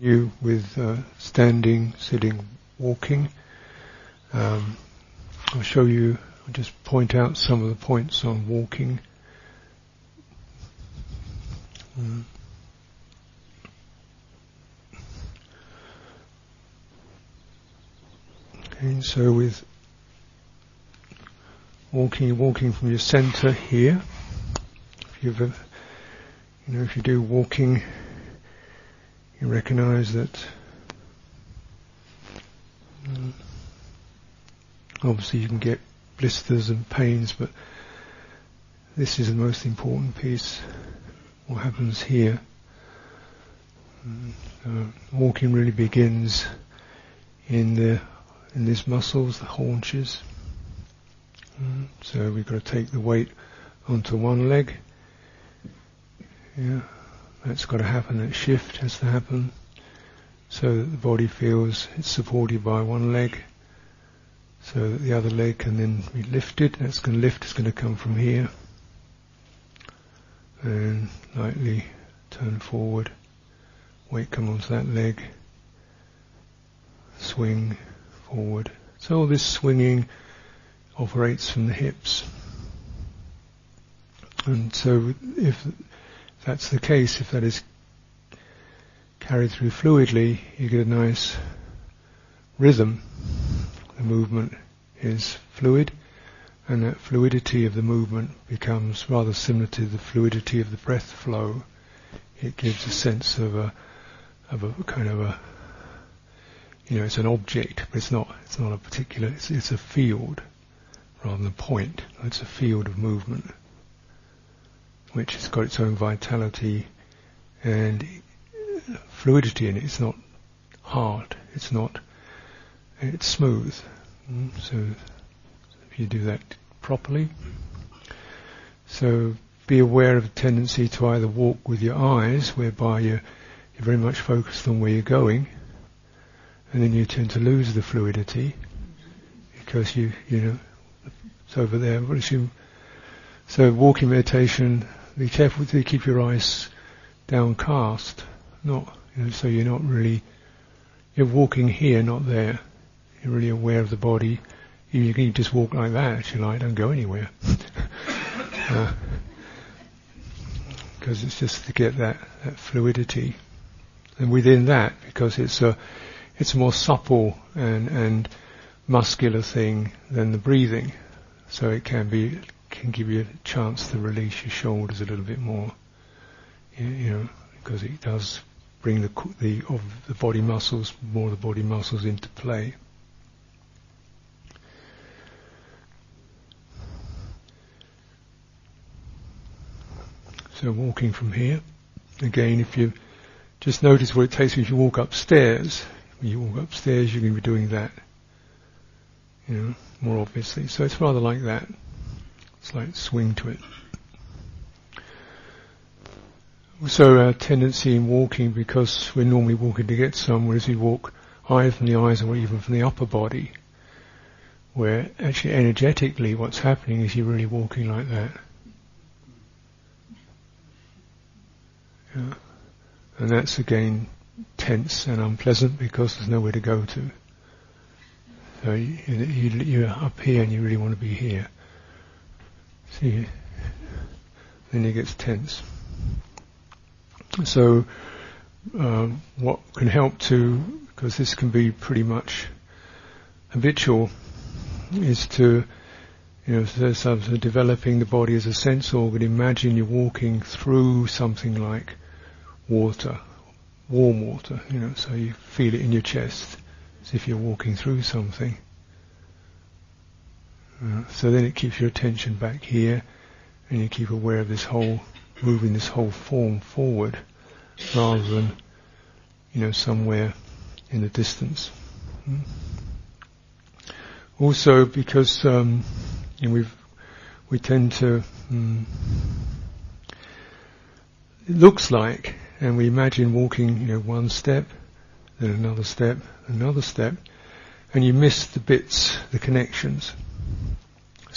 You with uh, standing, sitting, walking. Um, I'll show you, I'll just point out some of the points on walking. Mm. Okay, so with walking, walking from your center here. If you've, you know, if you do walking you recognize that um, obviously you can get blisters and pains, but this is the most important piece. What happens here? Um, walking really begins in the in these muscles, the haunches. Um, so we've got to take the weight onto one leg. Yeah. That's got to happen, that shift has to happen so that the body feels it's supported by one leg so that the other leg can then be lifted. That's going to lift, it's going to come from here and lightly turn forward, weight come onto that leg, swing forward. So all this swinging operates from the hips. And so if that's the case, if that is carried through fluidly, you get a nice rhythm. The movement is fluid, and that fluidity of the movement becomes rather similar to the fluidity of the breath flow. It gives a sense of a of a kind of a you know it's an object, but it's not it's not a particular it's, it's a field rather than a point. It's a field of movement which has got its own vitality and fluidity in it. It's not hard. It's not. It's smooth. Mm, so if you do that properly, so be aware of a tendency to either walk with your eyes, whereby you're, you're very much focused on where you're going, and then you tend to lose the fluidity because you you know it's over there. So walking meditation be careful to keep your eyes downcast, not you know, so you're not really you're walking here, not there. You're really aware of the body. You can just walk like that, if you like, don't go anywhere. Because uh, it's just to get that, that fluidity. And within that, because it's a it's a more supple and, and muscular thing than the breathing. So it can be can give you a chance to release your shoulders a little bit more. You, know, because it does bring the the of the body muscles more the body muscles into play. So walking from here, again, if you just notice what it takes if you walk upstairs. When you walk upstairs, you're going to be doing that. You know, more obviously. So it's rather like that slight swing to it. So our tendency in walking, because we're normally walking to get somewhere, is we walk either from the eyes or even from the upper body, where actually energetically what's happening is you're really walking like that. Yeah. And that's again tense and unpleasant because there's nowhere to go to. So you, you, you're up here and you really want to be here. See, then he gets tense. So, um, what can help to, because this can be pretty much habitual, is to, you know, so, so developing the body as a sense organ. Imagine you're walking through something like water, warm water, you know, so you feel it in your chest, as if you're walking through something. Uh, so then it keeps your attention back here, and you keep aware of this whole, moving this whole form forward, rather than, you know, somewhere in the distance. Mm. Also, because um, you know, we we tend to, mm, it looks like, and we imagine walking, you know, one step, then another step, another step, and you miss the bits, the connections.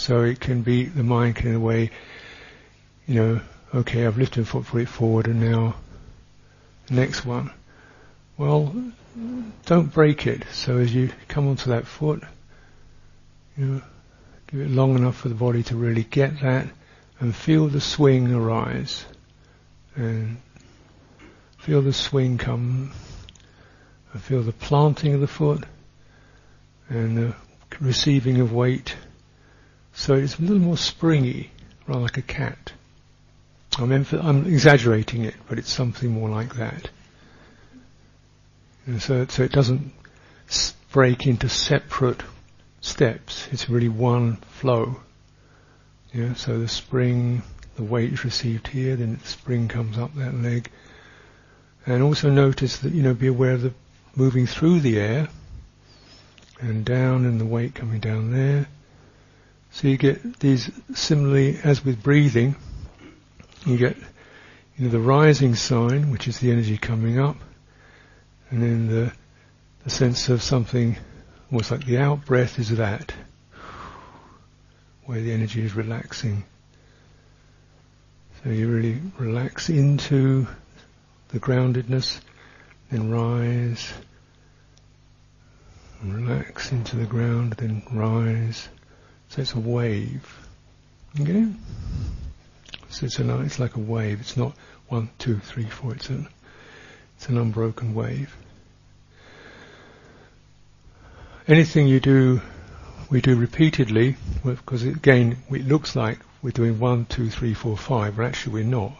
So it can be, the mind can in a way, you know, okay, I've lifted a foot forward and now, next one. Well, don't break it. So as you come onto that foot, you know, give it long enough for the body to really get that and feel the swing arise. And feel the swing come and feel the planting of the foot and the receiving of weight. So it's a little more springy, rather like a cat. I'm, emph- I'm exaggerating it, but it's something more like that. And so, so it doesn't break into separate steps. It's really one flow. Yeah, so the spring, the weight is received here, then the spring comes up that leg. And also notice that, you know, be aware of the moving through the air and down and the weight coming down there. So you get these similarly as with breathing, you get you know, the rising sign, which is the energy coming up, and then the, the sense of something almost like the out breath is that, where the energy is relaxing. So you really relax into the groundedness, then rise, relax into the ground, then rise. So it's a wave. Okay? So it's, it's like a wave. It's not one, two, three, four. It's an, it's an unbroken wave. Anything you do, we do repeatedly, because again, it looks like we're doing one, two, three, four, five, but actually we're not.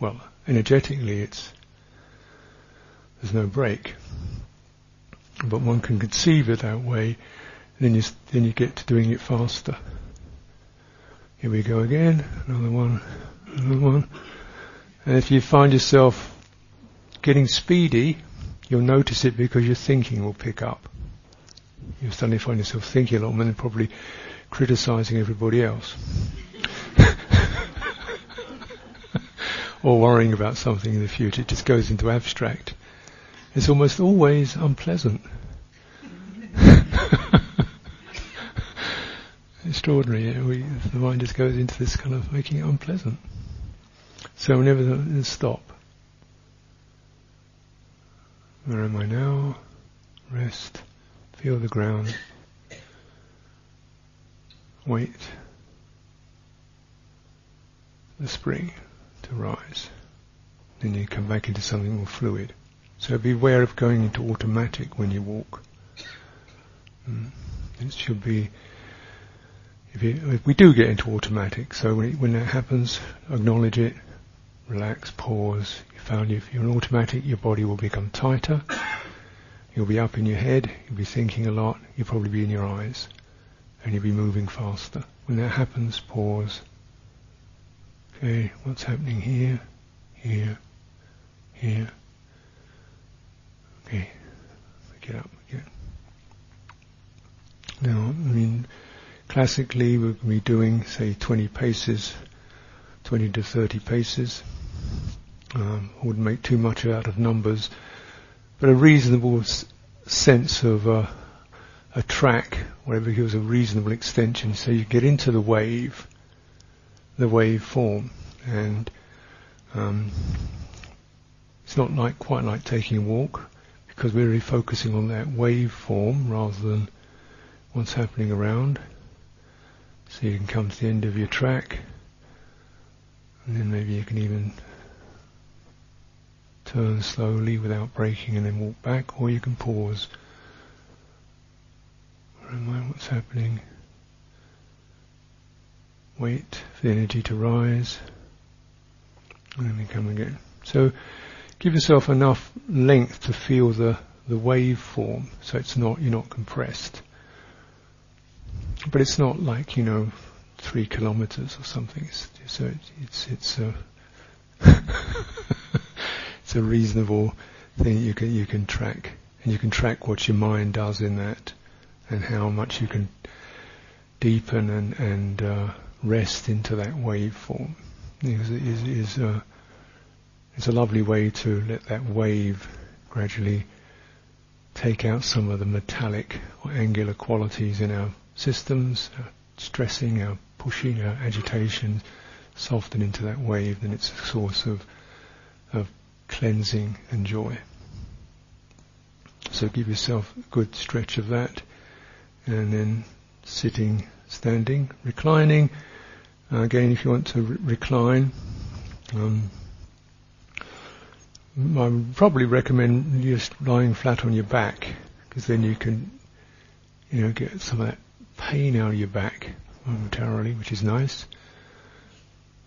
Well, energetically, it's there's no break. But one can conceive it that way, then you then you get to doing it faster. Here we go again, another one, another one. And if you find yourself getting speedy, you'll notice it because your thinking will pick up. You'll suddenly find yourself thinking a lot more and probably criticizing everybody else. or worrying about something in the future. It just goes into abstract. It's almost always unpleasant. Extraordinary. We, the mind just goes into this kind of making it unpleasant. So whenever the, stop. Where am I now? Rest. Feel the ground. Wait. The spring to rise. Then you come back into something more fluid. So beware of going into automatic when you walk. Mm. It should be if, if, we do get into automatic, so when, it, when that happens, acknowledge it, relax, pause. You found if you're in automatic, your body will become tighter. You'll be up in your head. You'll be thinking a lot. You'll probably be in your eyes, and you'll be moving faster. When that happens, pause. Okay, what's happening here, here, here? Okay, get up again. Now, I mean Classically, to be doing, say, 20 paces, 20 to 30 paces. Um, wouldn't make too much out of numbers, but a reasonable s- sense of uh, a track, whatever gives a reasonable extension, so you get into the wave, the wave form, and um, it's not like quite like taking a walk because we're really focusing on that wave form rather than what's happening around. So you can come to the end of your track, and then maybe you can even turn slowly without braking and then walk back, or you can pause. Remind what's happening. Wait for the energy to rise, and then come again. So give yourself enough length to feel the, the wave form, so it's not you're not compressed. But it's not like, you know, three kilometers or something. It's, so it's, it's, a, it's a reasonable thing you can, you can track. And you can track what your mind does in that and how much you can deepen and, and uh, rest into that waveform. It is, is uh, it's a lovely way to let that wave gradually take out some of the metallic or angular qualities in our systems, uh, stressing, our pushing, our agitation, soften into that wave, then it's a source of, of cleansing and joy. so give yourself a good stretch of that. And then sitting, standing, reclining. Uh, again, if you want to re- recline, um, I would probably recommend just lying flat on your back because then you can, you know, get some of that pain out of your back momentarily, which is nice.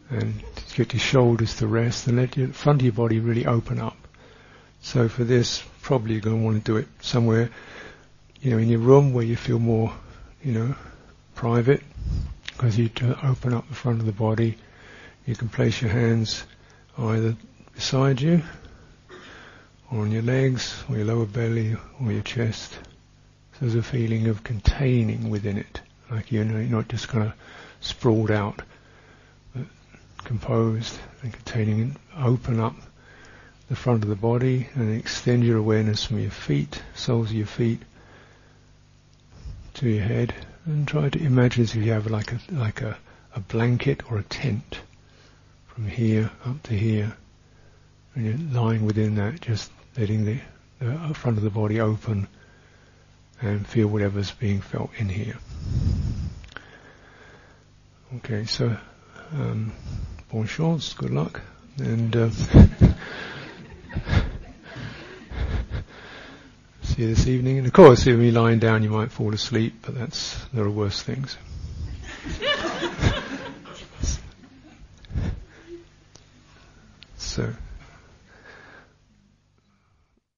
And get your shoulders to rest and let your front of your body really open up. So for this, probably you're going to want to do it somewhere, you know, in your room where you feel more, you know, private, because you open up the front of the body. You can place your hands either beside you or on your legs, or your lower belly, or your chest. So there's a feeling of containing within it, like you know, you're not just kind of sprawled out, but composed and containing. Open up the front of the body and extend your awareness from your feet, soles of your feet, to your head, and try to imagine as if you have like a like a, a blanket or a tent from here up to here, and you're lying within that, just letting the, the front of the body open and feel whatever's being felt in here. Okay, so um, bon chance, good luck, and uh, see you this evening. And of course, if you're lying down, you might fall asleep, but that's there are worse things.